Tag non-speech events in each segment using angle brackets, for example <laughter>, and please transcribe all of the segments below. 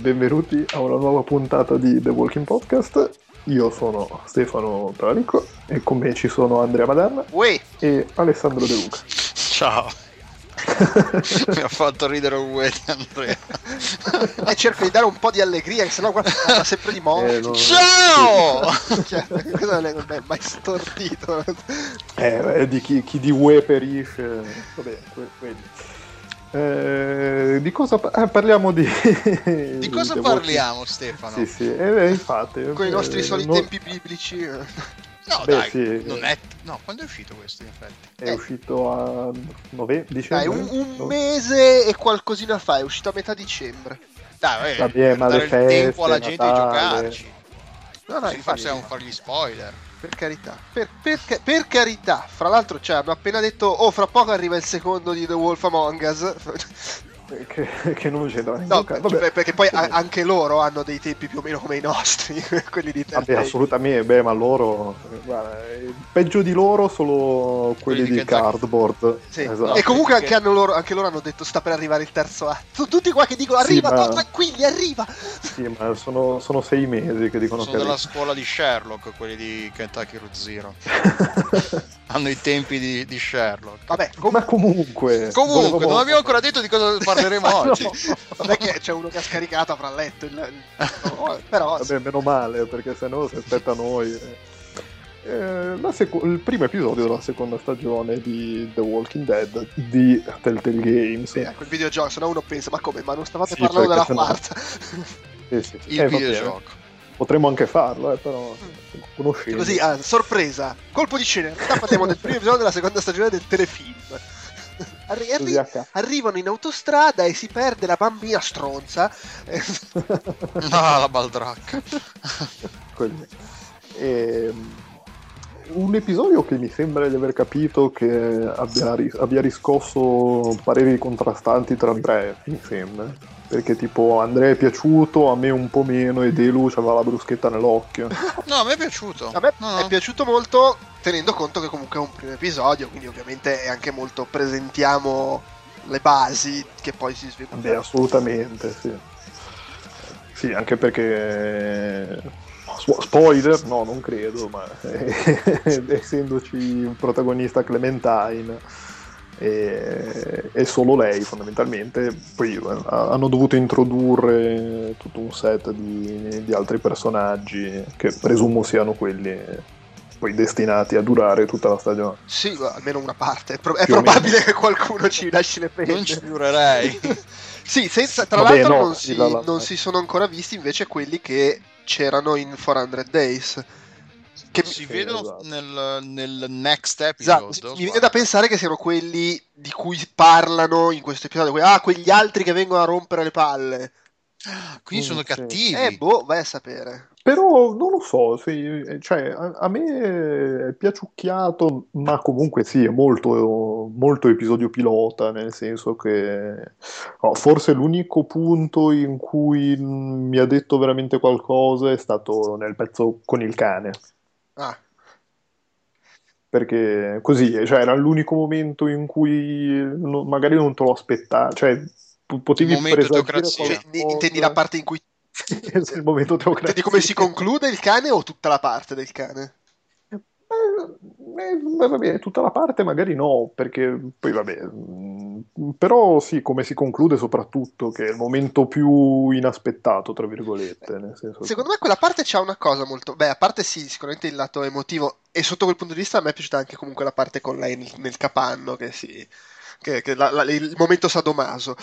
Benvenuti a una nuova puntata di The Walking Podcast. Io sono Stefano Tralico e con me ci sono Andrea Madanna Uè, e Alessandro De Luca. Ciao. <laughs> Mi ha fatto ridere un uè di Andrea. <laughs> e cerco di dare un po' di allegria, che sennò qua parla sempre di morti. Eh, no. Ciao! <laughs> Cioè, Cosa non è mai stordito? Eh, di chi, chi di UE perisce. Vabbè, vedi. Eh, di cosa ah, parliamo di... Di cosa parliamo, Stefano? Sì, sì, eh, infatti. Con i eh, nostri soliti non- tempi biblici. eh. No, Beh, dai, sì. non è... No, quando è uscito questo, in effetti? È uscito a nove- dicembre? Dai, un, un mese e qualcosina fa, è uscito a metà dicembre. Dai, Vabbè, per ma dare le il feste, tempo alla gente di Natale. giocarci. No, no, infatti, possiamo fare gli spoiler. Per carità. Per, per per carità. Fra l'altro, cioè, hanno appena detto, oh, fra poco arriva il secondo di The Wolf Among Us. Che, che non c'entra No, niente. Vabbè. per- perché poi a- anche loro hanno dei tempi più o meno come i nostri, <laughs> quelli di Vabbè, Telltale. assolutamente, beh, ma loro, guarda, peggio di loro solo quelli, Quelli di. Cardboard. Sì. Esatto. E comunque perché- anche, hanno loro, anche loro hanno detto sta per arrivare il terzo atto. Tutti qua che dicono arriva, Sì, ma- no, tranquilli, arriva. Sì, ma sono, sono sei mesi che dicono Sono che della scuola di Sherlock, quelli di Kentucky Route Zero. <laughs> Hanno i tempi di, di Sherlock. Vabbè, com- Ma comunque... Comunque, non abbiamo ancora detto di cosa parleremo <laughs> no. oggi. non è che c'è uno che ha scaricato, avrà letto il... no, <laughs> però Vabbè, meno male, perché sennò si aspetta noi. Eh, la seco- il primo episodio della seconda stagione di The Walking Dead di Telltale Games. sì, ecco il videogioco, se no uno pensa, ma come, ma non stavate Sì, parlando della quarta? Sì, sì, sì. Il Eh, videogioco. Potremmo anche farlo, eh, però conoscendo. Così, ah, sorpresa, colpo di scena, in realtà parliamo del primo episodio della seconda stagione del telefilm. <laughs> Arri- arri- arrivano in autostrada e si perde la bambina stronza. <laughs> Ah, la baldracca. <laughs> Ehm, un episodio che mi sembra di aver capito che abbia, ris- abbia riscosso pareri contrastanti tra Andrea, mi sembra. Perché tipo Andrea è piaciuto, a me un po' meno e Delu aveva la bruschetta nell'occhio. <laughs> No, a me è piaciuto. A me No, è no. piaciuto molto, tenendo conto che comunque è un primo episodio, quindi ovviamente è anche molto presentiamo le basi che poi si Beh, sviluppano. assolutamente, sì. Sì, anche perché... spo- Spoiler? No, non credo, ma <laughs> essendoci un protagonista Clementine e, e solo lei fondamentalmente, poi eh, hanno dovuto introdurre tutto un set di, di altri personaggi che presumo siano quelli poi destinati a durare tutta la stagione. Sì, almeno una parte. È, pro- è probabile meno. che qualcuno ci lasci le penne. Non ci giurerei. <laughs> Sì, senza, tra Vabbè, l'altro no, non, si, la- la- non si sono ancora visti invece quelli che c'erano in 400 Days. Che si vedono esatto. nel, nel next Esatto, episode. o mi viene da pensare che siano quelli di cui parlano in questo episodio. que- Ah, quegli altri che vengono a rompere le palle. Quindi sono Mm, sì. cattivi. Eh, boh, vai a sapere. Però non lo so, sì, cioè, a, a me è piaciucchiato, ma comunque sì, è molto, molto episodio pilota, nel senso che no, forse l'unico punto in cui mi ha detto veramente qualcosa è stato nel pezzo con il cane, Ah, perché così, cioè, era l'unico momento in cui no- magari non te lo aspettavi, cioè p- potevi Il momento presagire teocrazia. cioè, intendi la parte in cui. <laughs> il momento teocrazia. Intendi come si conclude il cane o tutta la parte del cane? Eh, eh, vabbè, tutta la parte magari no, perché poi vabbè, però sì, come si conclude soprattutto, che è il momento più inaspettato, tra virgolette, nel senso Secondo me quella parte c'ha una cosa molto. Beh, a parte sì, sicuramente il lato emotivo. E sotto quel punto di vista a me è piaciuta anche comunque la parte con lei nel, nel capanno, che sì. Che, che la- la- il momento sadomaso.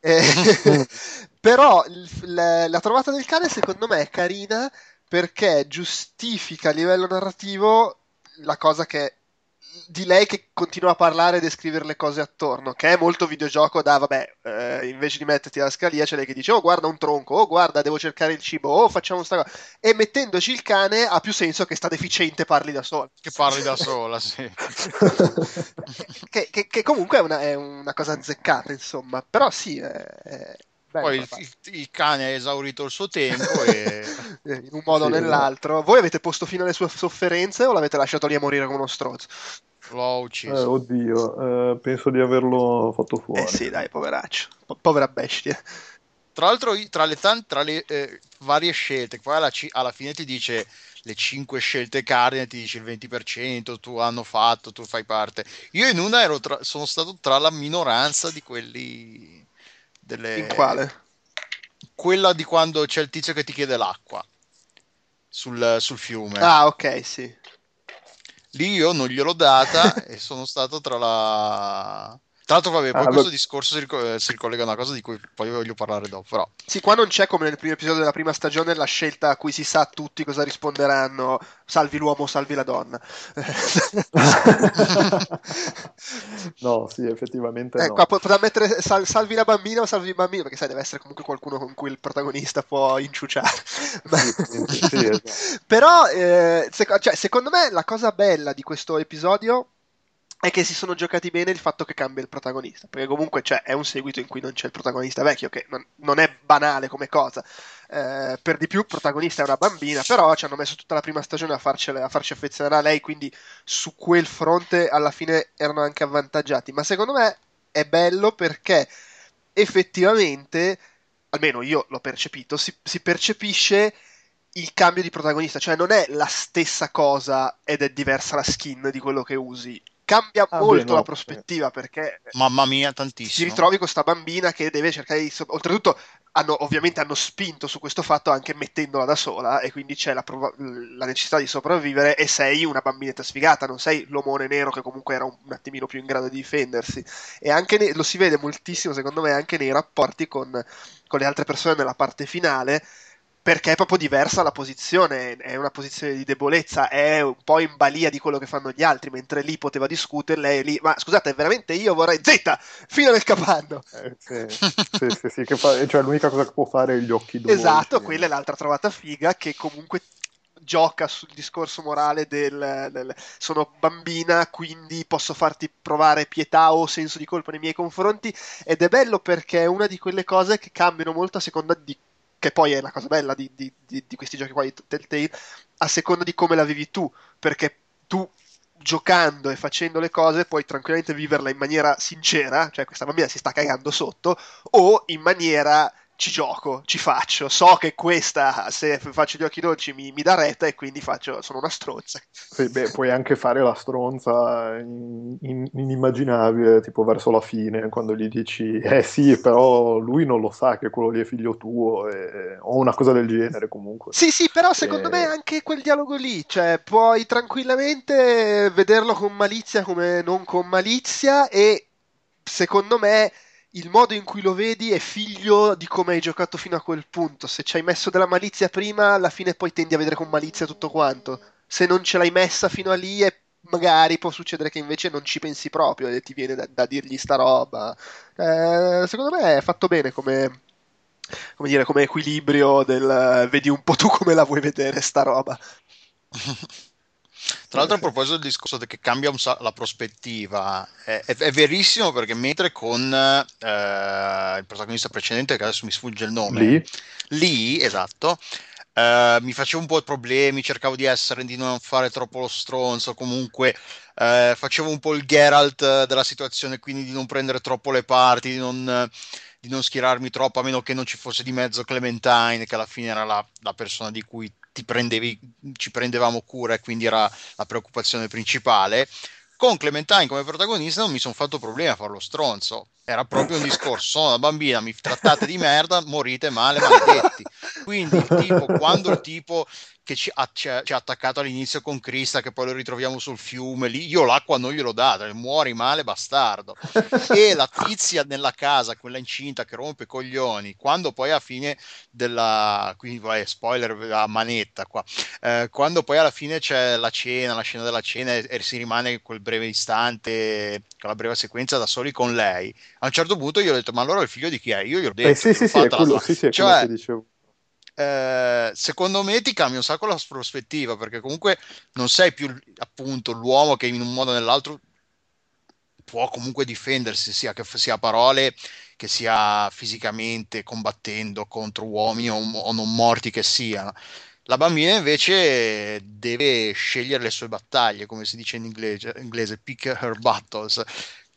Eh, <laughs> <laughs> però il- la, la trovata del cane secondo me è carina perché giustifica a livello narrativo la cosa che di lei che continua a parlare e descrivere le cose attorno, che è molto videogioco da, vabbè, eh, invece di metterti alla scalia c'è lei che dice, oh guarda un tronco, oh guarda devo cercare il cibo, oh facciamo sta cosa, e mettendoci il cane ha più senso che sta deficiente parli da sola. Che parli da sola, sì. <laughs> che, che- che comunque è una, è una cosa azzeccata, insomma, però sì, è, è bella Poi il, il- cane ha esaurito il suo tempo e Eh, <laughs> in un modo o Sì, nell'altro. Voi avete posto fine alle sue sofferenze o l'avete lasciato lì a morire come uno stronzo? l'ho Eh, ucciso. oddio, eh, penso di averlo fatto fuori. Eh sì, dai, poveraccio. Po- povera bestia. tra l'altro, tra le, tante, tra le eh, varie scelte, poi alla, alla, fine ti dice le 5 scelte cardine, ti dice il 20%, tu hanno fatto, tu fai parte. Io in una ero tra, sono stato tra la minoranza di quelli... Delle, in quale? Quella di quando c'è il tizio che ti chiede l'acqua sul, sul fiume. Ah, ok, sì. Lì io non gliel'ho data <laughs> e sono stato tra la tra l'altro, vabbè, poi ah, questo lo... discorso si, rico- si, ricollega a una cosa di cui poi voglio parlare dopo. Però. Sì, qua non c'è come nel primo episodio della prima stagione la scelta a cui si sa tutti cosa risponderanno: salvi l'uomo, salvi la donna. <laughs> no, sì, effettivamente. Eh, no. Qua poteva mettere sal- salvi la bambina o salvi il bambino, perché sai, deve essere comunque qualcuno con cui il protagonista può inciuciare. sì, sì, <laughs> esatto. Però, eh, sec- cioè, secondo me, la cosa bella di questo episodio è che si sono giocati bene il fatto che cambia il protagonista, perché comunque cioè, è un seguito in cui non c'è il protagonista vecchio, che non, non è banale come cosa. Eh, per di più, il protagonista è una bambina, però ci hanno messo tutta la prima stagione a, a farci affezionare a lei, quindi su quel fronte alla fine erano anche avvantaggiati. Ma secondo me è bello perché effettivamente, almeno io l'ho percepito, si, si percepisce il cambio di protagonista, cioè non è la stessa cosa ed è diversa la skin di quello che usi, cambia ah, molto beh, no, la prospettiva perché mamma mia tantissimo. ti ritrovi con questa bambina che deve cercare di oltretutto hanno, ovviamente hanno spinto su questo fatto anche mettendola da sola e quindi c'è la, prov- la, necessità di sopravvivere e sei una bambinetta sfigata non sei l'omone nero che comunque era un, un attimino più in grado di difendersi. E anche ne- lo si vede moltissimo secondo me anche nei rapporti con, con le altre persone nella parte finale perché è proprio diversa la posizione, è una posizione di debolezza, è un po' in balia di quello che fanno gli altri, mentre lì poteva discutere, lei lì, ma scusate, veramente io vorrei Z, fino nel capanno. Eh, sì, sì, sì, sì che fa, cioè l'unica cosa che può fare è gli occhi dolci. Esatto, quella è l'altra trovata figa che comunque gioca sul discorso morale del, del, sono bambina quindi posso farti provare pietà o senso di colpa nei miei confronti ed è bello perché è una di quelle cose che cambiano molto a seconda di che poi è la cosa bella di, di, di, di questi giochi qua di Telltale, a seconda di come la vivi tu, perché tu giocando e facendo le cose puoi tranquillamente viverla in maniera sincera, cioè questa bambina si sta cagando sotto, o in maniera ci gioco, ci faccio, so che questa se faccio gli occhi dolci mi, mi dà retta e quindi faccio, sono una stronza. Sì, beh, puoi anche fare la stronza in, in, inimmaginabile, tipo verso la fine, quando gli dici, eh sì, però lui non lo sa che quello lì è figlio tuo, e... o una cosa del genere comunque. Sì, sì, però secondo e... me anche quel dialogo lì, cioè puoi tranquillamente vederlo con malizia come non con malizia e secondo me il modo in cui lo vedi è figlio di come hai giocato fino a quel punto. Se ci hai messo della malizia prima, alla fine poi tendi a vedere con malizia tutto quanto. Se non ce l'hai messa fino a lì, e magari può succedere che invece non ci pensi proprio e ti viene da, da dirgli sta roba. Eh, secondo me è fatto bene come, come, dire, come equilibrio del vedi un po' tu come la vuoi vedere sta roba. <laughs> Tra l'altro, a proposito del discorso che cambia la prospettiva, è, è, è, verissimo perché mentre con eh, il protagonista precedente, che adesso mi sfugge il nome, lì, lì esatto, eh, mi facevo un po' di problemi, cercavo di essere, di non fare troppo lo stronzo, comunque eh, facevo un po' il Geralt della situazione, quindi di non prendere troppo le parti, di non, di non schierarmi troppo, a meno che non ci fosse di mezzo Clementine, che alla fine era la, la persona di cui prendevi, ci prendevamo cura e quindi era la preoccupazione principale. Con Clementine come protagonista non mi sono fatto problemi a farlo stronzo. Era proprio un discorso: sono una bambina, mi trattate di merda, morite male, maledetti. Quindi il tipo, quando il tipo che ci ha, ci, ha, ci ha, attaccato all'inizio con Crista, che poi lo ritroviamo sul fiume, lì io l'acqua non glielo date, muori male bastardo. e la tizia nella casa, quella incinta che rompe i coglioni, quando poi alla fine della, quindi vai, spoiler a manetta qua, eh, quando poi alla fine c'è la cena, la scena della cena e, e si rimane quel breve istante, quella breve sequenza da soli con lei, a un certo punto io ho detto ma allora il figlio di chi è? Io gli ho detto, eh sì, sì, sì, quello, sì, sì, cioè, eh, secondo me ti cambia un sacco la prospettiva perché comunque non sei più appunto l'uomo che in un modo o nell'altro può comunque difendersi sia che sia parole che sia fisicamente combattendo contro uomini o, o non morti che siano. La bambina invece deve scegliere le sue battaglie come si dice in inglese, inglese pick her battles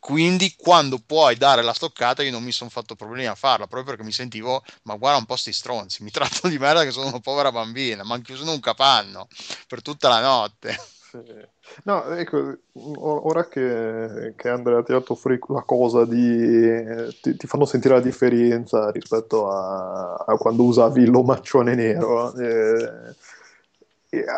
quindi quando puoi dare la stoccata io non mi sono fatto problemi a farla proprio perché mi sentivo ma guarda un po' sti stronzi mi <laughs> trattano di merda che sono una povera bambina ma hanno chiuso in un capanno per tutta la notte No, ecco, ora che, che, Andrea ha tirato fuori la cosa di... ti, ti fanno sentire la differenza rispetto a, a quando usavi l'omaccione nero. Eh,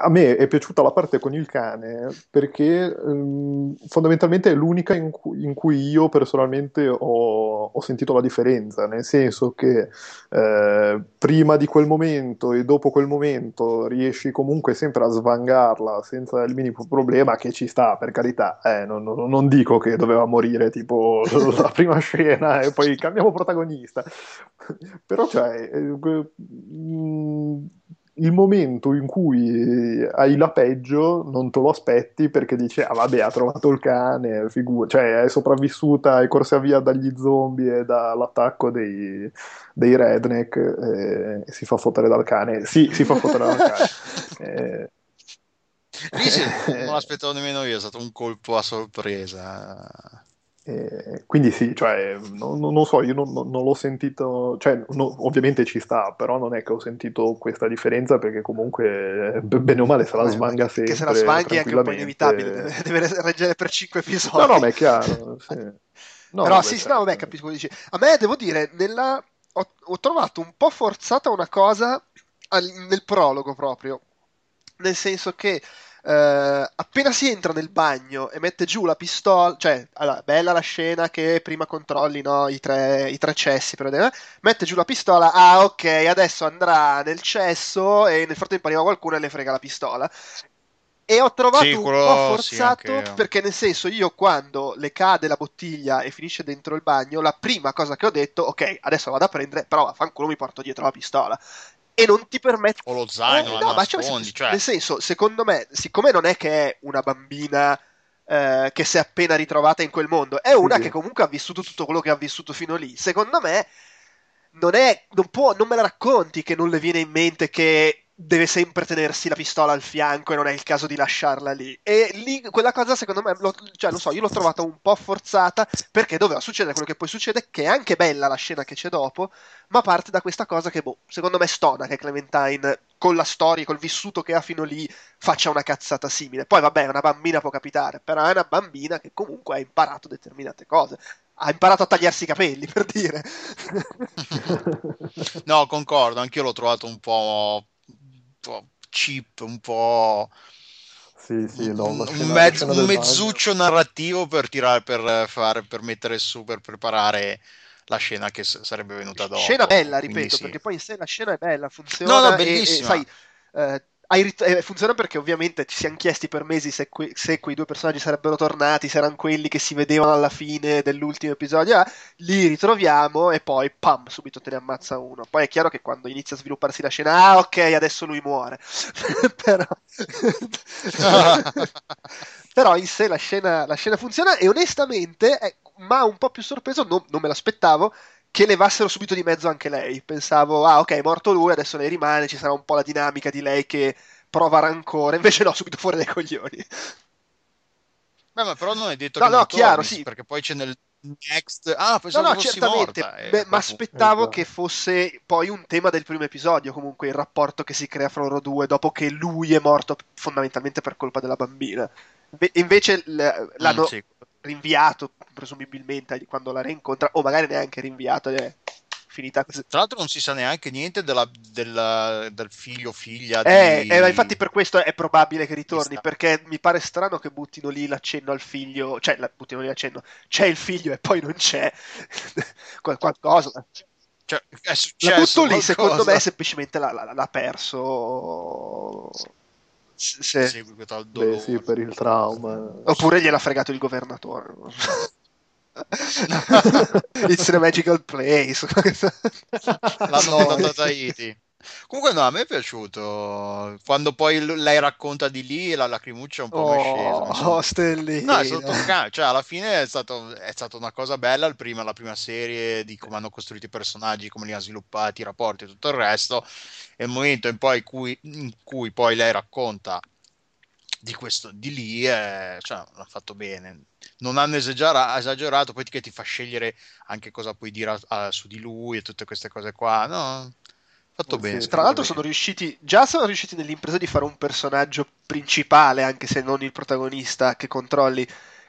a me è piaciuta la parte con il cane perché um, fondamentalmente è l'unica in cui, in cui io personalmente ho, ho, sentito la differenza, nel senso che eh, prima di quel momento e dopo quel momento riesci comunque sempre a svangarla senza il minimo problema, che ci sta per carità, eh, non, non, non, dico che doveva morire tipo <laughs> la prima scena e poi cambiamo protagonista, <laughs> però cioè... Eh, mh, il momento in cui hai la peggio non te lo aspetti perché dici ah vabbè ha trovato il cane figu- cioè è sopravvissuta è corsa via dagli zombie e dall'attacco dei, dei redneck e, e si fa fottere dal cane. Sì si fa fottere dal cane. <laughs> Eh, Lì sì, non <laughs> l'aspettavo nemmeno io, è stato un colpo a sorpresa. Quindi sì, cioè, non, non so, io non, non, l'ho sentito, cioè, no, ovviamente ci sta, però non è che ho sentito questa differenza perché comunque, bene o male, se la svanga sempre. Che se la svanghi è anche un po' inevitabile, <laughs> deve, reggere per 5 episodi. No, no, ma è chiaro. Sì. No, però sì, sì, no, vabbè, capisco dici. A me, devo dire, nella... ho, ho trovato un po' forzata una cosa al, nel prologo proprio, nel senso che Uh, appena si entra nel bagno e mette giù la pistola, cioè, allora, bella la scena che prima controlli no, i, tre, i, tre, cessi, però, eh, mette giù la pistola, ah ok, adesso andrà nel cesso e nel frattempo arriva qualcuno e le frega la pistola. E ho trovato sì, un po' forzato sì, perché nel senso io quando le cade la bottiglia e finisce dentro il bagno, la prima cosa che ho detto, ok, adesso vado a prendere, però vaffanculo mi porto dietro la pistola e non ti permette o lo zaino eh, no, ma cioè, cioè. nel senso secondo me siccome non è che è una bambina eh, che si è appena ritrovata in quel mondo è una sì. che comunque ha vissuto tutto quello che ha vissuto fino lì secondo me non è non può non me la racconti che non le viene in mente che deve sempre tenersi la pistola al fianco e non è il caso di lasciarla lì. E lì quella cosa, secondo me, lo, cioè, lo so, io l'ho trovata un po' forzata perché doveva succedere quello che poi succede, che è anche bella la scena che c'è dopo, ma parte da questa cosa che, boh, secondo me stona che Clementine, con la storia, col vissuto che ha fino lì, faccia una cazzata simile. Poi, vabbè, una bambina può capitare, però è una bambina che comunque ha imparato determinate cose ha imparato a tagliarsi i capelli per dire. <laughs> no, concordo, anch'io l'ho trovato un po' po' cheap, un po'. Sì, sì, no, un, mezz- un mezzuccio bagno. narrativo per tirare per fare per mettere su per preparare la scena che s- sarebbe venuta dopo. Scena bella, ripeto, sì. perché poi in sé la scena è bella, funziona. No, no, bellissima. E, e, sai, eh, funziona perché ovviamente ci siamo chiesti per mesi se, que- se, quei due personaggi sarebbero tornati, se erano quelli che si vedevano alla fine dell'ultimo episodio. Ah, li ritroviamo e poi pam, subito te ne ammazza uno. Poi è chiaro che quando inizia a svilupparsi la scena, ah ok, adesso lui muore. <laughs> Però... <laughs> Però in sé la scena, la scena funziona e onestamente, eh, ma un po' più sorpreso, non, non me l'aspettavo che levassero subito di mezzo anche lei. Pensavo, ah ok, è morto lui, adesso lei rimane, ci sarà un po' la dinamica di lei che prova rancore, invece no, subito fuori dai coglioni. Beh, ma però non è detto no, che no, chiaro, sì. perché poi c'è nel next... Ah, pensavo no, no, certamente, morta, eh, ma aspettavo esatto. che fosse poi un tema del primo episodio, comunque il rapporto che si crea fra loro due dopo che lui è morto fondamentalmente per colpa della bambina. invece l'hanno... Mm, sì rinviato presumibilmente quando la rincontra, o magari neanche rinviato. È finita così. Tra l'altro, non si sa neanche niente della, della, del figlio o figlia. Eh, di... eh, infatti, per questo è probabile che ritorni. Perché mi pare strano che buttino lì l'accenno al figlio, cioè, la, buttino lì l'accenno, c'è il figlio e poi non c'è <laughs> qualcosa. Cioè, è la butto lì, secondo me, semplicemente l'ha, l'ha, l'ha perso se... Segui tal dolore. Beh, sì, per il trauma. Oppure gliel'ha fregato il governatore. <laughs> It's a magical place. <laughs> L'hanno mandato a Tahiti. Comunque no, a me è piaciuto. Quando poi lei racconta di lì, la lacrimuccia è un po' oh, scesa. Oh, stellina. No, è stato Cioè, alla fine è, stato, è stata una cosa bella, prima, la prima serie, di come hanno costruito i personaggi, come li hanno sviluppati, i rapporti e tutto il resto. E il momento in, poi cui, in cui poi lei racconta di questo di lì eh, cioè, l'ha fatto bene non hanno esagera- esagerato poi che ti fa scegliere anche cosa puoi dire a, a, su di lui e tutte queste cose qua no fatto sì, bene tra l'altro bene. sono riusciti già sono riusciti nell'impresa di fare un personaggio principale anche se non il protagonista che controlli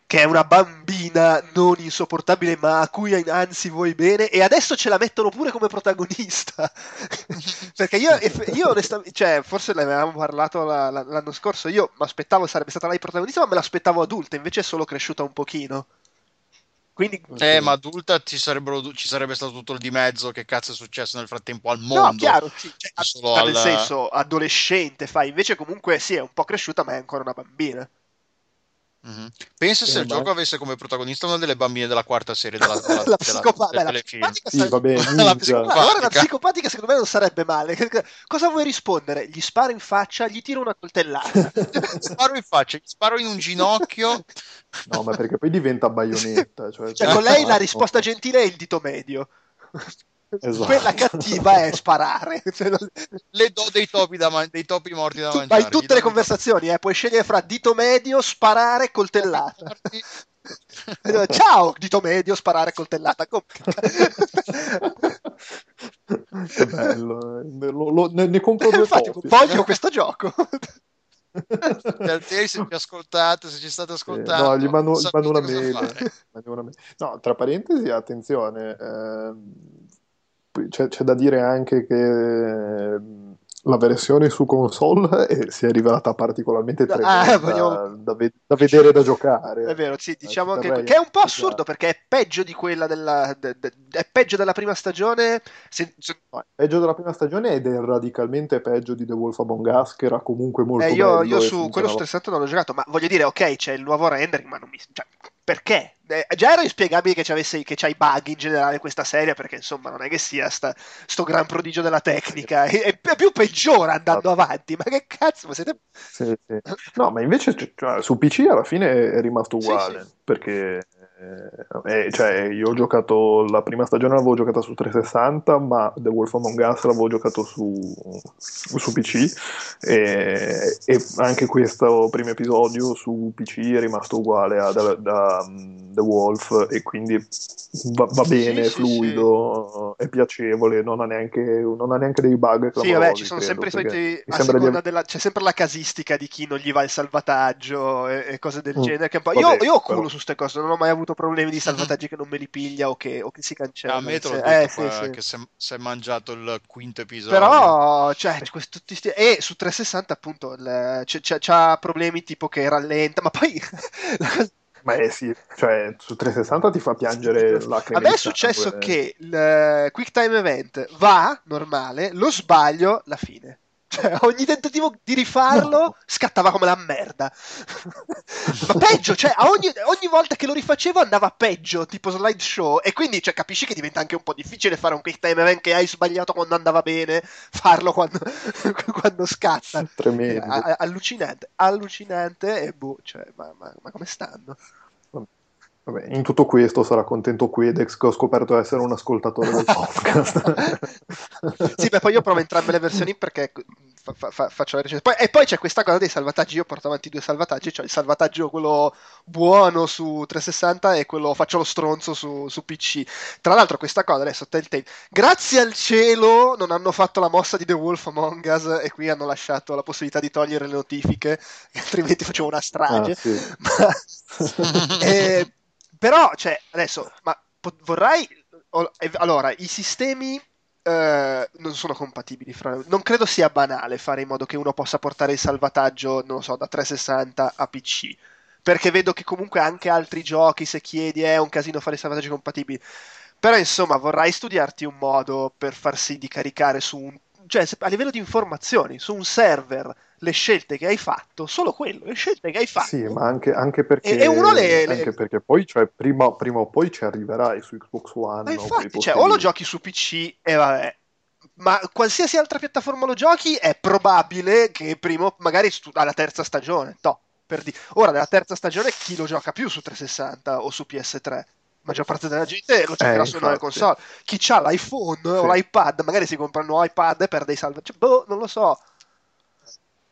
che è una bambina non insopportabile, ma a cui anzi vuoi bene, e adesso ce la mettono pure come protagonista. <laughs> Perché io, io onestamente, cioè, forse ne avevamo parlato la, la, l'anno scorso, io mi aspettavo sarebbe stata lei protagonista, ma me l'aspettavo adulta, invece è solo cresciuta un pochino. Quindi, eh, ma adulta ci, ci, sarebbe stato tutto il di mezzo. Che cazzo è successo nel frattempo al mondo? No, chiaro, sì. Cioè, solo al... nel senso adolescente, fai. Invece, comunque, sì, è un po' cresciuta, ma è ancora una bambina. Mm-hmm. Pensa se il gioco avesse come protagonista una delle bambine della quarta serie della, della, la psicopatica, della, la sì, vabbè, la psicopatica. Allora la psicopatica secondo me non sarebbe male. <laughs> Cosa vuoi rispondere? Gli sparo in faccia, gli tiro una coltellata. sparo in faccia, gli sparo in un ginocchio. No, ma perché poi diventa baionetta. Cioè, cioè con lei la risposta gentile è il dito medio. Esatto. Quella cattiva è sparare. <laughs> Le do dei topi, da man- dei topi morti da tu, mangiare. Ma in tutte le conversazioni, eh, puoi scegliere fra dito medio, sparare, coltellata. <laughs> Ciao, dito medio, sparare, coltellata. <laughs> che bello, lo, lo, ne, ne compro due Infatti, topi. voglio questo gioco. se ci ascoltate se ci state ascoltando no, gli mando, gli mando una, mail. una mail no tra parentesi attenzione eh, c'è, c'è da dire anche che la versione su console <laughs> è, si è rivelata particolarmente ah, tremenda ah, vogliamo... da, ve- da, vedere da giocare. È vero, sì, diciamo che, che, è un po' assurdo perché è peggio di quella della de, de, è peggio della prima stagione. Se. No, è peggio della prima stagione ed è radicalmente peggio di The Wolf Among Us che era comunque molto eh, io. Io su quello su 360 non l'ho giocato, ma voglio dire, ok, c'è il nuovo rendering, ma non mi cioè, perché? Eh, già era inspiegabile che, c'avesse, che c'hai bug in generale questa serie, perché insomma non è che sia sta, sto gran prodigio della tecnica, è, è più peggiore andando avanti, ma che cazzo, ma siete... Sì, sì. No, ma invece cioè, su PC alla fine è rimasto uguale, sì, perché eh, eh, cioè, io ho giocato la prima stagione l'avevo giocata su 360, ma The Wolf Among Us l'avevo giocato su, su PC e, e, anche questo primo episodio su PC è rimasto uguale a da, da um, The Wolf e quindi va, va bene, sì, è fluido, sì, sì. è piacevole, non ha, neanche, non ha neanche dei bug. Sì, vabbè, ci sono sempre i soliti. Di... Della, c'è sempre la casistica di chi non gli va il salvataggio e, e cose del mm. genere. Che Vabbè, io, io ho culo però... su queste cose, non ho mai avuto avuto problemi di <laughs> salvataggi che non me li piglia o che, o che si cancella. A me te l'ho eh, sì, sì. che si è mangiato il quinto episodio. Però, cioè, tutti sti... e su 360 appunto il... c'è, c'è, c'ha problemi tipo che rallenta, ma poi... <laughs> Ma eh sì, cioè su 360 ti fa piangere la A me è successo che il Quick Time Event va normale, lo sbaglio, la fine. Cioè, ogni tentativo di rifarlo no. scattava come la merda. <laughs> Ma peggio, cioè, ogni, ogni, volta che lo rifacevo andava peggio, tipo slideshow. E quindi, cioè, capisci che diventa anche un po' difficile fare un quick time event che hai sbagliato quando andava bene, farlo quando, <laughs> quando scatta. Tremendo. allucinante, allucinante. E boh, cioè, ma, ma, ma come stanno? Vabbè, in tutto questo sarà contento Quedex che ho scoperto essere un ascoltatore del <laughs> podcast. sì, beh, poi io provo entrambe le versioni perché fa, fa, faccio la recensione. e poi c'è questa cosa dei salvataggi. Io porto avanti due salvataggi, cioè il salvataggio quello buono su 360 e quello faccio lo stronzo su, su PC. Tra l'altro, questa cosa adesso Telltale, grazie al cielo, non hanno fatto la mossa di The Wolf Among Us e qui hanno lasciato la possibilità di togliere le notifiche, <laughs> altrimenti facevo una strage. Ah, sì. Ma, <laughs> e, però, cioè, adesso, ma po- vorrai... Allora, i sistemi eh, non sono compatibili fra. Non credo sia banale fare in modo che uno possa portare il salvataggio, non so, da 360 a PC. Perché vedo che comunque anche altri giochi, se chiedi, è un casino fare i salvataggi compatibili. Però insomma, vorrai studiarti un modo per far sì di caricare su un cioè a livello di informazioni su un server le scelte che hai fatto, solo quello, le scelte che hai fatto. Sì, ma anche, anche perché, e, e uno le, le... Anche perché poi, cioè, prima, prima, o poi ci arriverai su Xbox One. Ma infatti, cioè, o lo giochi su PC e vabbè. Ma qualsiasi altra piattaforma lo giochi, è probabile che prima, magari alla terza stagione, to, per di... Ora, nella terza stagione, chi lo gioca più su 360 o su PS3? Maggior parte della gente lo giocherà eh, su nuove console. Chi ha l'iPhone sì. o l'iPad, magari si compra un nuovo iPad e perde i salvataggi. Boh, non lo so.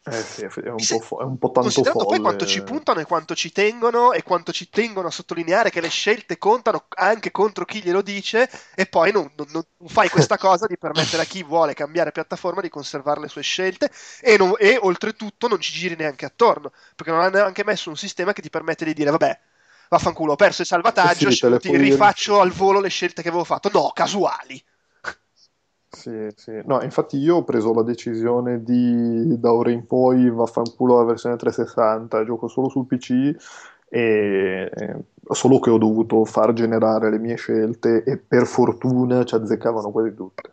Eh sì, è un, po', fo- è un po' tanto Considerando folle. poi quanto ci puntano e quanto ci tengono e quanto ci tengono a sottolineare che le scelte contano anche contro chi glielo dice e poi non, non, non fai questa <laughs> cosa di permettere a chi vuole cambiare piattaforma di conservare le sue scelte e, non, e oltretutto non ci giri neanche attorno perché non hanno neanche messo un sistema che ti permette di dire vabbè vaffanculo ho perso il salvataggio, sì, ti rifaccio al volo le scelte che avevo fatto. No, casuali. Sì, sì. No, infatti io ho preso la decisione di da ora in poi vaffanculo la versione 360, gioco solo sul PC e solo che ho dovuto far generare le mie scelte e per fortuna ci azzeccavano quasi tutte.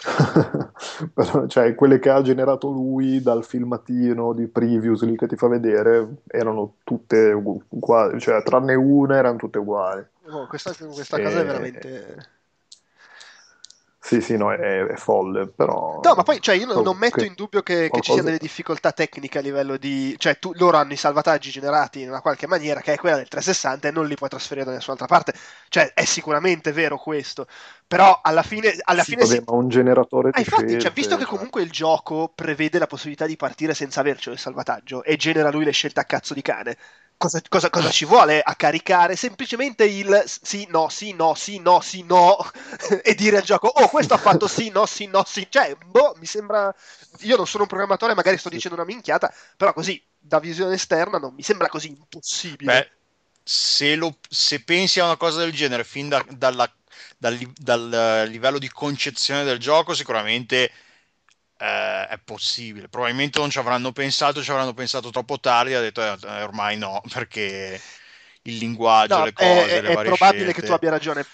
<laughs> cioè, quelle che ha generato lui dal filmatino di previously che ti fa vedere erano tutte uguali, cioè tranne una erano tutte uguali. Oh, questa, questa e... cosa è veramente sì, sì, no, è, è, folle, però... No, ma poi cioè, io non, non metto in dubbio che, che, ci siano delle difficoltà tecniche a livello di... Cioè, tu, loro hanno i salvataggi generati in una qualche maniera, che è quella del 360, e non li puoi trasferire da nessun'altra parte. Cioè, è sicuramente vero questo. Però alla fine... Alla sì, fine vabbè, si... ma un generatore ah, infatti, cioè, visto che cioè. comunque il gioco prevede la possibilità di partire senza avercelo il salvataggio, e genera lui le scelte a cazzo di cane, cosa, cosa, cosa, ci vuole a caricare? Semplicemente il sì, no, sì, no, sì, no, sì, no <laughs> e dire al gioco, oh, questo ha fatto sì, no, sì, no, sì. Cioè, boh, mi sembra... Io non sono un programmatore, magari sto dicendo una minchiata, però così, da visione esterna, non mi sembra così impossibile. Beh, se, lo, se pensi a una cosa del genere fin da, dalla, dal, dal livello di concezione del gioco, sicuramente eh, è possibile. Probabilmente non ci avranno pensato, ci avranno pensato troppo tardi. Ha detto eh, ormai no, <laughs> perché il linguaggio, no, le cose, è, le è probabile scelte. che tu abbia ragione.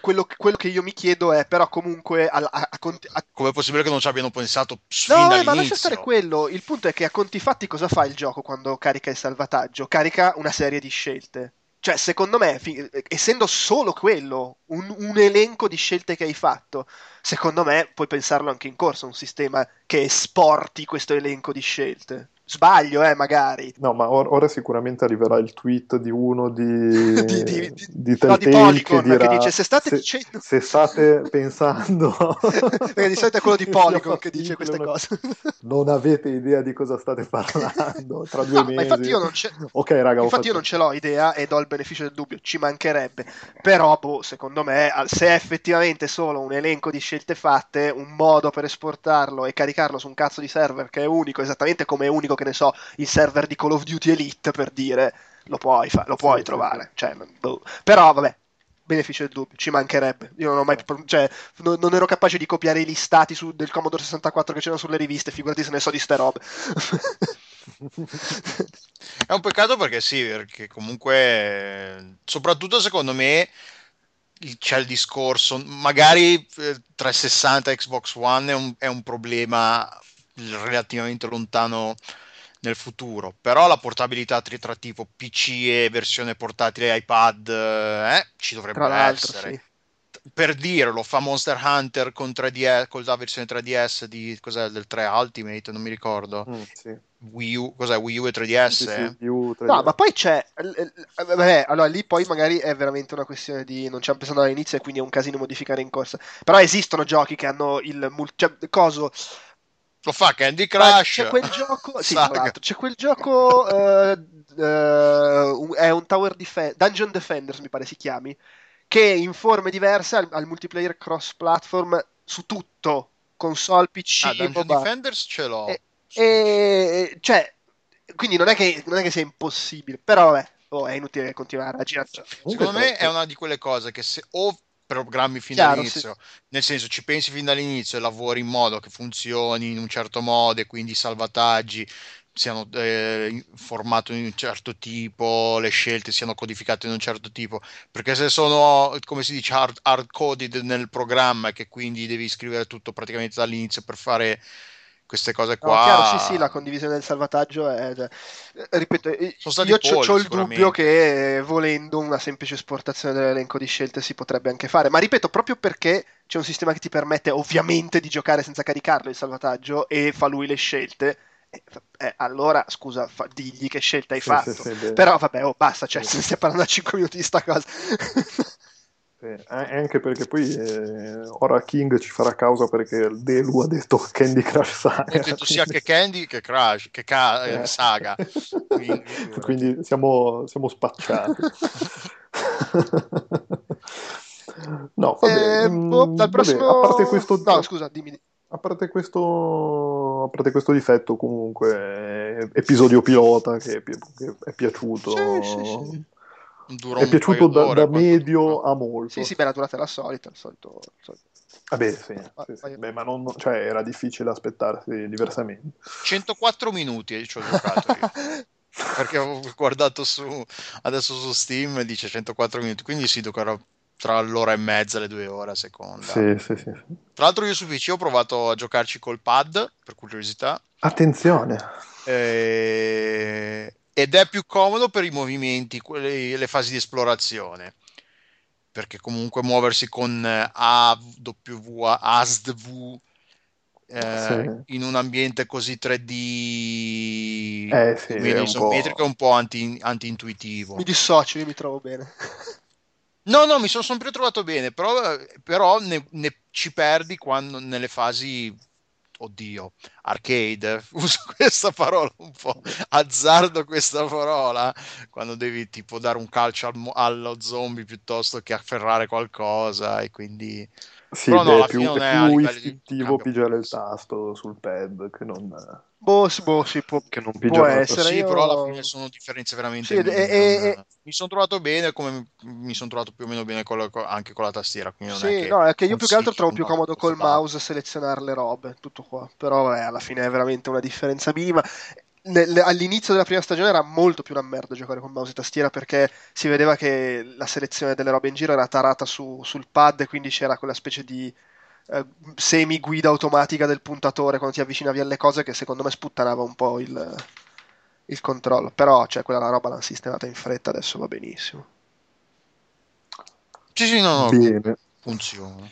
Quello, quello, che io mi chiedo è, però, comunque. A, a, a... Come è possibile che non ci abbiano pensato no, eh, ma lascia stare quello. Il punto è che a conti fatti, cosa fa il gioco quando carica il salvataggio? Carica una serie di scelte. Cioè, secondo me, fi- essendo solo quello, un, un, elenco di scelte che hai fatto, secondo me puoi pensarlo anche in corso, un sistema che esporti questo elenco di scelte. Sbaglio, eh, magari. No, ma or- ora sicuramente arriverà il tweet di uno di, <laughs> di, di, di, di, no, di Polygon che, dirà, che, dice se state se, dicendo... Se state <laughs> pensando... <laughs> Perché di solito è quello di Polygon che dice queste cose. non avete idea di cosa state parlando tra due no, mesi. infatti io non ce... ok, raga, infatti fatto... io non ce l'ho idea e do il beneficio del dubbio, ci mancherebbe. Però, boh, secondo me, se è effettivamente solo un elenco di scelte fatte, un modo per esportarlo e caricarlo su un cazzo di server che è unico, esattamente come è unico che ne so, il server di Call of Duty Elite per dire lo puoi, fa- lo puoi sì, trovare. Sì, Cioè, boh. Però vabbè, beneficio del dubbio, ci mancherebbe. Io non ho mai, cioè, non, non ero capace di copiare i listati su, del Commodore 64 che c'erano sulle riviste, figurati se ne so di ste robe. <laughs> È un peccato perché sì, perché comunque, soprattutto secondo me, c'è il discorso, magari 360 eh, Xbox One è un, è un problema relativamente lontano nel futuro, però la portabilità tra tipo PC e versione portatile iPad eh, ci dovrebbe essere. Sì. Per dirlo, fa Monster Hunter con, 3DS, con la versione 3DS di, cos'è, del 3 Ultimate, non mi ricordo. Mm, sì. Wii U, cos'è Wii U e 3DS? Sì, sì, Wii U, 3DS. No, ma poi c'è. Vabbè, allora lì poi magari è veramente una questione di. Non ci hanno pensato all'inizio e quindi è un casino modificare in corsa. Però esistono giochi che hanno il. Cioè, coso lo fa Candy Crush. <laughs> C'è quel gioco, sì, c'è quel gioco uh, uh, è un Tower Defense, Dungeon Defenders mi pare si chiami, che in forme diverse al, al multiplayer cross platform su tutto, console, PC, ah, Dungeon mobile. Defenders ce l'ho. E, e, cioè, quindi non è, che, non è che sia impossibile, però vabbè, oh, è inutile continuare a girare. Secondo me è una di quelle cose che se o programmi fin Chiaro, dall'inizio, sì. nel senso ci pensi fin dall'inizio e lavori in modo che funzioni in un certo modo e quindi i salvataggi siano eh, formato in un certo tipo, le scelte siano codificate in un certo tipo, perché se sono, come si dice, hard, hard coded nel programma che quindi devi scrivere tutto praticamente dall'inizio per fare queste cose qua. No, chiaro, sì, sì, la condivisione del salvataggio è. Cioè, ripeto, io ho il dubbio che volendo una semplice esportazione dell'elenco di scelte si potrebbe anche fare, ma ripeto, proprio perché c'è un sistema che ti permette ovviamente di giocare senza caricarlo il salvataggio e fa lui le scelte. Eh, eh allora scusa, fa, digli che scelta hai sì, fatto. Sì, sì, Però vabbè, oh, basta, cioè, se ne stiamo parlando da 5 minuti di sta cosa. <laughs> Sì, anche perché poi eh, ora King ci farà causa perché Delu ha detto <laughs> Candy Crush Saga. Ha detto sia che Candy che Crush, che ca- eh. Saga. Quindi, <laughs> quindi siamo, siamo spacciati. <laughs> no, vabbè. Eh, boh, dal prossimo... Vabbè, a parte questo... No, scusa, dimmi. A parte, questo, a parte questo difetto, comunque, episodio pilota che, che è piaciuto. Sì, sì, sì Dura è piaciuto da, da medio a molto. Sì, sì, beh, la durata è la solita. Il solito, il solito. Vabbè, sì, ah, sì, sì. Beh, ma non, cioè, era difficile aspettarsi diversamente. 104 minuti ci ho giocato io. <laughs> perché ho guardato su adesso su Steam dice 104 minuti, quindi si giocherà tra l'ora e mezza e le due ore a seconda. Sì, sì, sì, Tra l'altro io su PC ho provato a giocarci col pad, per curiosità. Attenzione. E ed è più comodo per i movimenti, quelle, le fasi di esplorazione perché comunque muoversi con AW, ASDV eh, sì. in un ambiente così 3D eh, sì, è isometrico è un po' anti, anti-intuitivo. Mi dissocio, io mi trovo bene. No, no, mi sono sempre trovato bene, però, però ne, ne, ci perdi quando nelle fasi oddio, arcade, <laughs> uso questa parola un po', azzardo questa parola, quando devi tipo dare un calcio al, allo zombie piuttosto che afferrare qualcosa e quindi... Sì, Però no, è più, è più istintivo pigiare il tasto sul pad che non... Boh, boh, sì, può, che non può essere. Sì, io... però alla fine sono differenze veramente. Sì, e, e, mi sono trovato bene, come mi sono trovato più o meno bene con la, anche con la tastiera. Quindi sì, è no, è che io più che altro trovo più comodo col mouse selezionare le robe, tutto qua. Però vabbè, alla fine è veramente una differenza minima. All'inizio della prima stagione era molto più una merda giocare con mouse e tastiera perché si vedeva che la selezione delle robe in giro era tarata su, sul pad e quindi c'era quella specie di eh, semi guida automatica del puntatore quando ti avvicinavi alle cose che secondo me sputtanava un po' il, il controllo. Però cioè, quella roba l'hanno sistemata in fretta, adesso va benissimo. Sì, sì, no, no, Bene. funziona.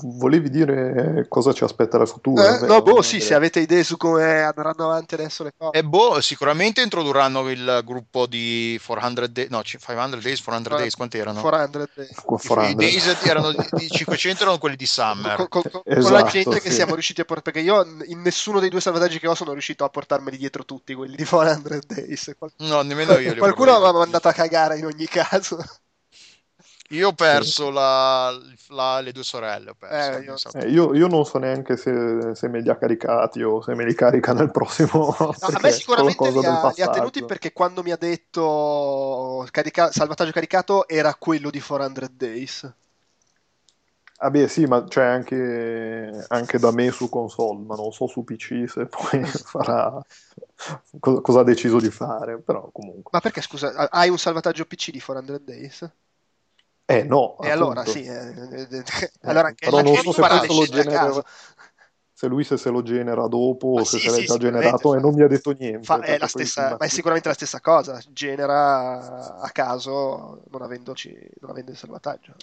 Volevi dire cosa ci aspetta nel futuro? Eh, no, boh, sì, se avete idee su come andranno avanti adesso le cose. Eh, boh, sicuramente introdurranno il gruppo di 400 Days, no, 500 Days, 400 Days, quanti erano? 400 Days. 400. I Days erano di 500 erano quelli di Summer. Con, con, con, esatto, con la esatto, gente sì. che siamo riusciti a portare, perché io in nessuno dei due salvataggi che ho sono riuscito a portarmeli dietro tutti, quelli di 400 Days. Qual... No, nemmeno io. Qualcuno mi ha mandato a cagare in ogni caso. Io ho perso la, la, le due sorelle. Ho perso, eh, io... Eh, io, io... non so neanche se, se, me li ha caricati o se me li carica nel prossimo. <laughs> No, a me <laughs> sicuramente li ha, li ha, tenuti perché quando mi ha detto carica... salvataggio caricato era quello di 400 Days. Ah beh sì, ma c'è anche, anche, da me su console, ma non so su PC se <laughs> poi farà cosa, cosa ha deciso di fare, però comunque. Ma perché scusa, hai un salvataggio PC di 400 Days? Eh no. E allora sì. Eh, eh, eh allora che però non so se lo genera, se lui se, se lo genera dopo o se sì, se l'è sì, già generato e non mi ha detto niente. Fa, è stessa, ma è sicuramente la stessa cosa, genera a caso non, avendoci, non avendo il salvataggio.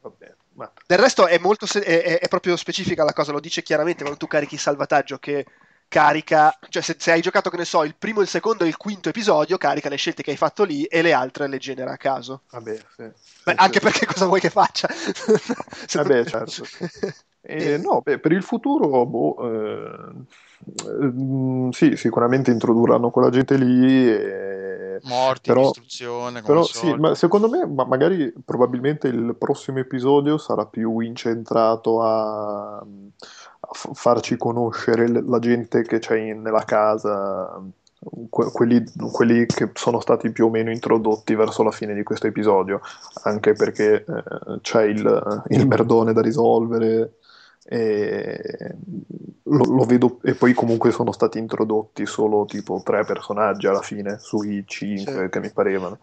Vabbè, ma... Del resto è, molto, è, è, proprio specifica la cosa, lo dice chiaramente quando tu carichi il salvataggio che carica, cioè se, se, hai giocato che ne so il primo, il secondo e il quinto episodio, carica le scelte che hai fatto lì e le altre le genera a caso. Vabbè, sì, beh, sì, anche sì. perché cosa vuoi che faccia? <laughs> Vabbè, certo. <laughs> Eh, no, beh, per il futuro, boh, eh, eh, sì, sicuramente introdurranno quella gente lì. E... Morti, però, distruzione. Però sì, ma secondo me, ma magari probabilmente il prossimo episodio sarà più incentrato a farci conoscere la gente che c'è in, nella casa, que- quelli, quelli, che sono stati più o meno introdotti verso la fine di questo episodio, anche perché eh, c'è il, il, merdone da risolvere. E, lo, lo, vedo e poi comunque sono stati introdotti solo tipo tre personaggi alla fine sui cinque sì. che mi parevano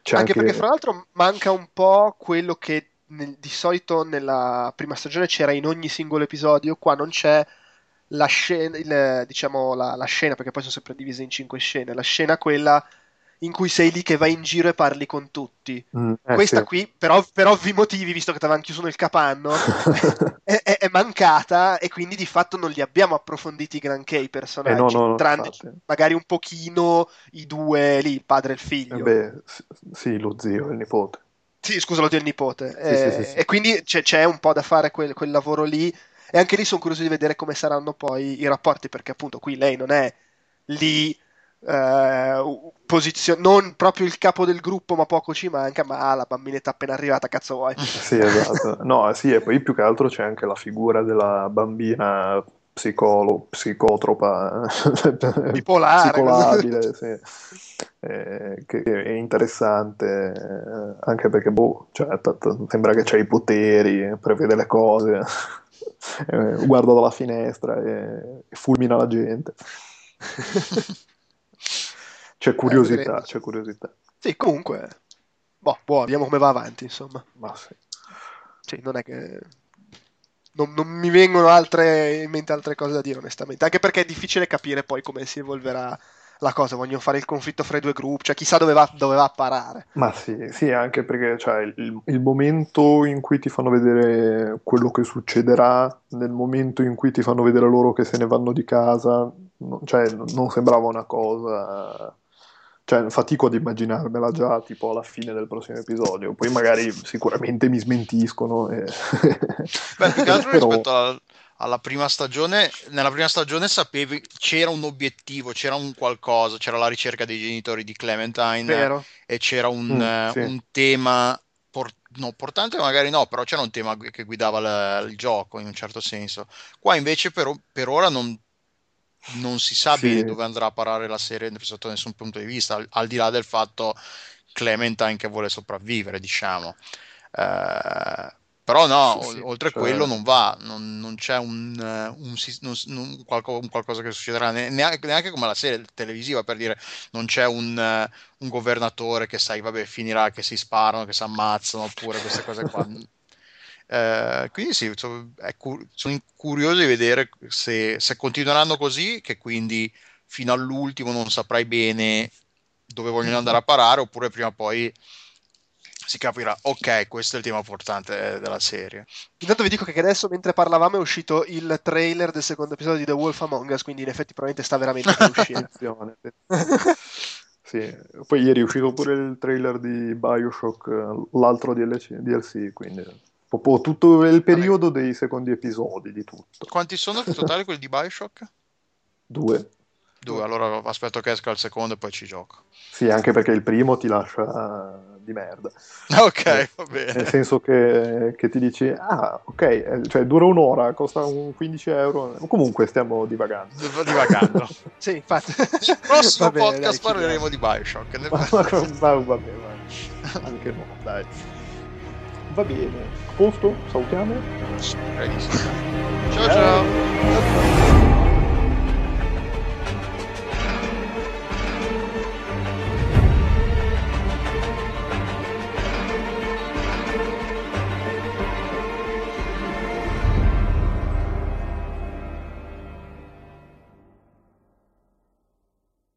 C'è anche, anche perché fra l'altro manca un po' quello che nel, di solito nella prima stagione c'era in ogni singolo episodio, qua non c'è la scena, il, diciamo la, la, scena, perché poi sono sempre divise in cinque scene, la scena quella in cui sei lì che vai in giro e parli con tutti. Mm, eh, Questa sì. qui, per, per, ovvi motivi, visto che ti avevano chiuso nel capanno, <laughs> è, è, è, mancata e quindi di fatto non li abbiamo approfonditi granché i personaggi, eh no, no, tranne infatti. magari un pochino i due lì, il padre e il figlio. Eh beh, sì, lo zio e il nipote. Sì, scusa, lo del nipote. Sì, Eh, sì, sì. E quindi c'è, c'è un po' da fare quel, quel lavoro lì. E anche lì sono curioso di vedere come saranno poi i rapporti, perché appunto qui lei non è lì, eh, posizio- non proprio il capo del gruppo, ma poco ci manca, ma ah, la bambinetta appena arrivata, cazzo vuoi? Sì, esatto. No, sì, e poi più che altro c'è anche la figura della bambina psicolo, psicotropa, Bipolare. psicolabile, sì. Eh, che, è interessante, eh, anche perché, boh, cioè, t- t- sembra che c'ha i poteri, prevede le cose, <laughs> eh, guarda dalla finestra e, e fulmina la gente. <laughs> C'è curiosità, vedremo. c'è curiosità. Sì, comunque, boh, boh, vediamo come va avanti, insomma. Ma sì. Sì, non è che... Non, non mi vengono altre, in mente altre cose da dire, onestamente. Anche perché è difficile capire poi come si evolverà la cosa. Vogliono fare il conflitto fra i due gruppi, cioè chissà dove va, dove va a parare. Ma sì, sì, anche perché cioè, il, il momento in cui ti fanno vedere quello che succederà, nel momento in cui ti fanno vedere loro che se ne vanno di casa, no- cioè, non sembrava una cosa... Cioè, fatico ad immaginarmela già tipo alla fine del prossimo episodio. Poi magari sicuramente mi smentiscono. E... <laughs> Beh, più che altro <laughs> Però- rispetto alla, alla prima stagione, nella prima stagione sapevi c'era un obiettivo, c'era un qualcosa, c'era la ricerca dei genitori di Clementine Vero? e c'era un, Mm, eh, sì. un tema por- no, portante, magari no, però c'era un tema che guidava la- il gioco in un certo senso. Qua invece per, per ora non, non si sa Sì. bene dove andrà a parare la serie sotto nessun punto di vista, al, al di là del fatto Clementine che vuole sopravvivere, diciamo. Eh, però no, Sì, sì, oltre cioè- quello non va, non, non c'è un, eh, un qualco- un qualcosa che succederà, ne- neanche, neanche come la serie televisiva per dire non c'è un, un governatore che sai, vabbè, finirà che si sparano, che si ammazzano, oppure queste cose qua. Eh, quindi sì, cu- sono curioso di vedere se, se continueranno così, che quindi fino all'ultimo non saprai bene dove vogliono andare a parare, oppure prima o poi si capirà, ok, questo è il tema portante eh, della serie. Intanto vi dico che adesso, mentre parlavamo, è uscito il trailer del secondo episodio di The Wolf Among Us, quindi in effetti probabilmente sta veramente per uscire. <laughs> Sì, poi ieri è uscito pure il trailer di Bioshock, eh, l'altro DLC, DLC, quindi proprio tutto il periodo dei secondi episodi di tutto. Quanti sono in totale quelli di Bioshock? <laughs> Due. Due, allora aspetto che esca il secondo e poi ci gioco. Sì, anche perché il primo ti lascia di merda. <laughs> Ok, va Nel bene. senso che, che ti dici, ah, ok, eh, cioè dura un'ora, costa un 15 euro. Comunque stiamo divagando. Divagando. <laughs> sì, infatti. Nel prossimo bene, dai, podcast chiudiamo. parleremo di Bioshock. Ma, ma- va bene, anche no, dai. Va bene, a posto, salutiamo. Ciao ciao. ciao.